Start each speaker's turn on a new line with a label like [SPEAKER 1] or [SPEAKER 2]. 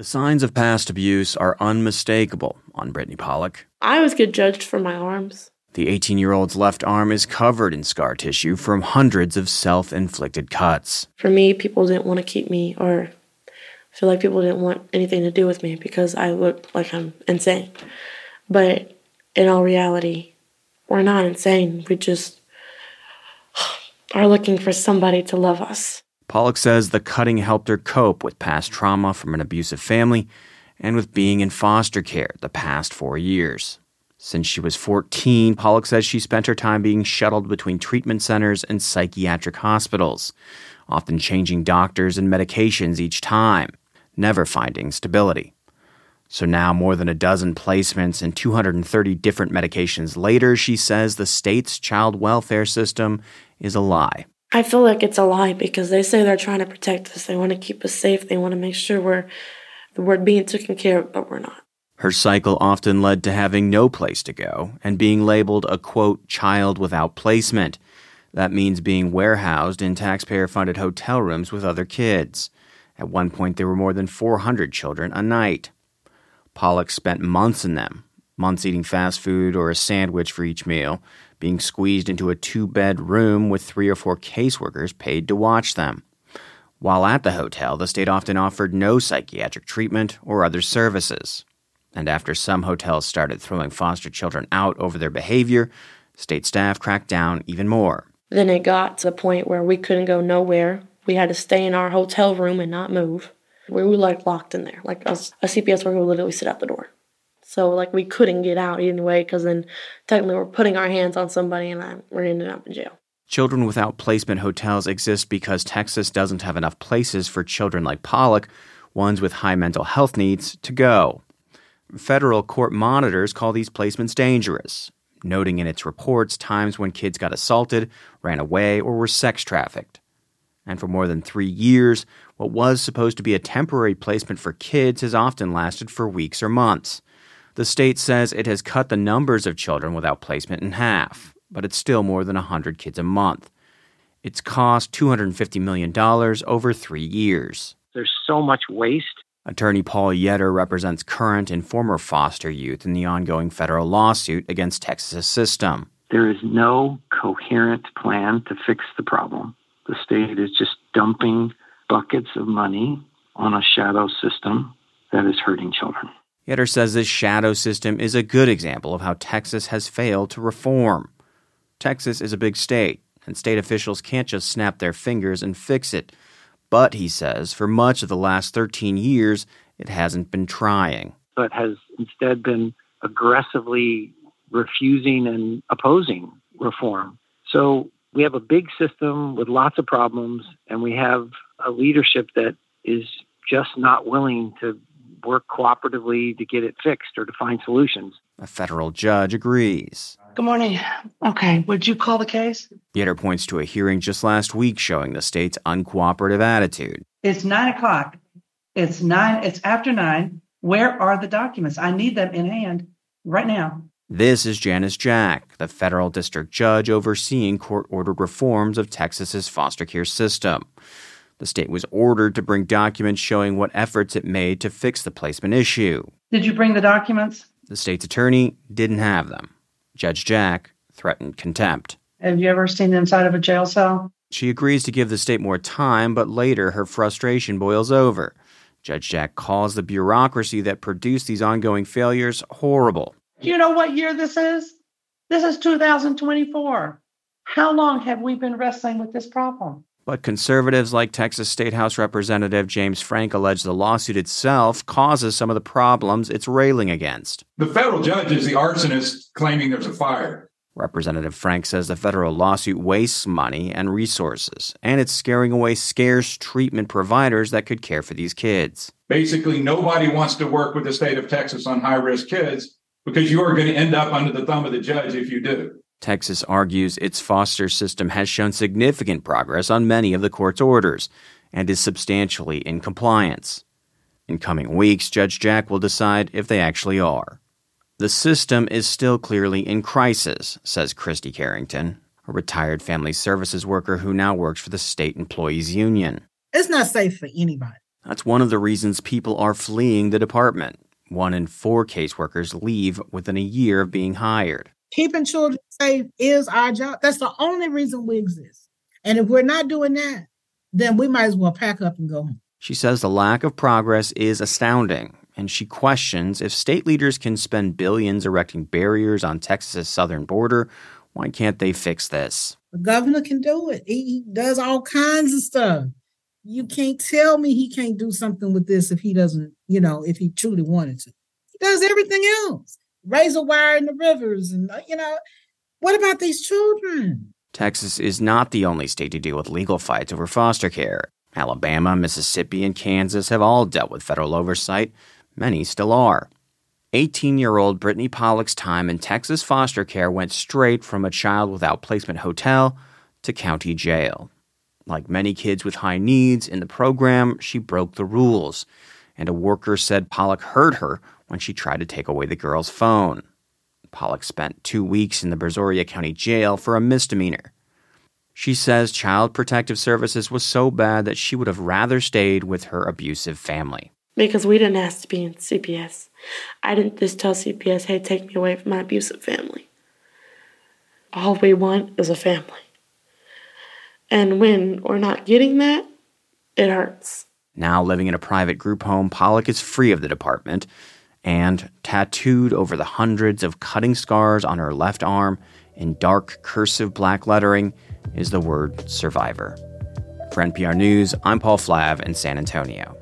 [SPEAKER 1] The signs of past abuse are unmistakable on Brittany Pollock.
[SPEAKER 2] I always get judged for my arms.
[SPEAKER 1] The 18 year old's left arm is covered in scar tissue from hundreds of self inflicted cuts.
[SPEAKER 2] For me, people didn't want to keep me, or I feel like people didn't want anything to do with me because I looked like I'm insane. But in all reality, we're not insane. We just are looking for somebody to love us.
[SPEAKER 1] Pollock says the cutting helped her cope with past trauma from an abusive family and with being in foster care the past four years. Since she was 14, Pollock says she spent her time being shuttled between treatment centers and psychiatric hospitals, often changing doctors and medications each time, never finding stability. So now, more than a dozen placements and 230 different medications later, she says the state's child welfare system is a lie.
[SPEAKER 2] I feel like it's a lie because they say they're trying to protect us. They want to keep us safe. They want to make sure we're we're being taken care of, but we're not.
[SPEAKER 1] Her cycle often led to having no place to go and being labeled a quote child without placement. That means being warehoused in taxpayer funded hotel rooms with other kids. At one point, there were more than 400 children a night. Pollock spent months in them, months eating fast food or a sandwich for each meal, being squeezed into a two bed room with three or four caseworkers paid to watch them. While at the hotel, the state often offered no psychiatric treatment or other services. And after some hotels started throwing foster children out over their behavior, state staff cracked down even more.
[SPEAKER 2] Then it got to the point where we couldn't go nowhere. We had to stay in our hotel room and not move. We were like locked in there. Like a, a CPS worker would literally sit at the door. So like we couldn't get out anyway because then technically we're putting our hands on somebody and I'm, we're ending up in jail.
[SPEAKER 1] Children without placement hotels exist because Texas doesn't have enough places for children like Pollock, ones with high mental health needs, to go. Federal court monitors call these placements dangerous, noting in its reports times when kids got assaulted, ran away, or were sex trafficked. And for more than three years, what was supposed to be a temporary placement for kids has often lasted for weeks or months. The state says it has cut the numbers of children without placement in half, but it's still more than 100 kids a month. It's cost $250 million over three years.
[SPEAKER 3] There's so much waste.
[SPEAKER 1] Attorney Paul Yetter represents current and former foster youth in the ongoing federal lawsuit against Texas' system.
[SPEAKER 3] There is no coherent plan to fix the problem. The state is just dumping buckets of money on a shadow system that is hurting children.
[SPEAKER 1] Yetter says this shadow system is a good example of how Texas has failed to reform. Texas is a big state, and state officials can't just snap their fingers and fix it. But, he says, for much of the last 13 years, it hasn't been trying.
[SPEAKER 3] But has instead been aggressively refusing and opposing reform. So we have a big system with lots of problems, and we have a leadership that is just not willing to work cooperatively to get it fixed or to find solutions.
[SPEAKER 1] A federal judge agrees.
[SPEAKER 4] Good morning. Okay, would you call the case?
[SPEAKER 1] Yetter points to a hearing just last week showing the state's uncooperative attitude.
[SPEAKER 4] It's nine o'clock. It's nine. It's after nine. Where are the documents? I need them in hand right now.
[SPEAKER 1] This is Janis Jack, the federal district judge overseeing court ordered reforms of Texas's foster care system. The state was ordered to bring documents showing what efforts it made to fix the placement issue.
[SPEAKER 4] Did you bring the documents?
[SPEAKER 1] The state's attorney didn't have them. Judge Jack threatened contempt.
[SPEAKER 4] Have you ever seen the inside of a jail cell?
[SPEAKER 1] She agrees to give the state more time, but later her frustration boils over. Judge Jack calls the bureaucracy that produced these ongoing failures horrible.
[SPEAKER 4] Do you know what year this is? This is 2024. How long have we been wrestling with this problem?
[SPEAKER 1] But conservatives like Texas State House Representative James Frank allege the lawsuit itself causes some of the problems it's railing against.
[SPEAKER 5] The federal judge is the arsonist claiming there's a fire.
[SPEAKER 1] Representative Frank says the federal lawsuit wastes money and resources, and it's scaring away scarce treatment providers that could care for these kids.
[SPEAKER 5] Basically, nobody wants to work with the state of Texas on high risk kids because you are going to end up under the thumb of the judge if you do.
[SPEAKER 1] Texas argues its foster system has shown significant progress on many of the court's orders and is substantially in compliance. In coming weeks, Judge Jack will decide if they actually are. The system is still clearly in crisis, says Christy Carrington, a retired family services worker who now works for the state employees union.
[SPEAKER 6] It's not safe for anybody.
[SPEAKER 1] That's one of the reasons people are fleeing the department. One in four caseworkers leave within a year of being hired.
[SPEAKER 6] Keeping children safe is our job. That's the only reason we exist. And if we're not doing that, then we might as well pack up and go home.
[SPEAKER 1] She says the lack of progress is astounding, and she questions if state leaders can spend billions erecting barriers on Texas's southern border, why can't they fix this?
[SPEAKER 6] The governor can do it. He does all kinds of stuff. You can't tell me he can't do something with this if he doesn't, you know, if he truly wanted to. He does everything else. Razor wire in the rivers and uh, you know, what about these children?
[SPEAKER 1] Texas is not the only state to deal with legal fights over foster care. Alabama, Mississippi, and Kansas have all dealt with federal oversight. Many still are. 18 year old Brittany Pollock's time in Texas foster care went straight from a child without placement hotel to county jail. Like many kids with high needs in the program, she broke the rules, and a worker said Pollock hurt her when she tried to take away the girl's phone. Pollock spent two weeks in the Brazoria County Jail for a misdemeanor. She says Child Protective Services was so bad that she would have rather stayed with her abusive family.
[SPEAKER 2] Because we didn't ask to be in CPS. I didn't just tell CPS, hey, take me away from my abusive family. All we want is a family. And when we're not getting that, it hurts.
[SPEAKER 1] Now living in a private group home, Pollock is free of the department and tattooed over the hundreds of cutting scars on her left arm in dark cursive black lettering is the word survivor. For NPR News, I'm Paul Flahive in San Antonio.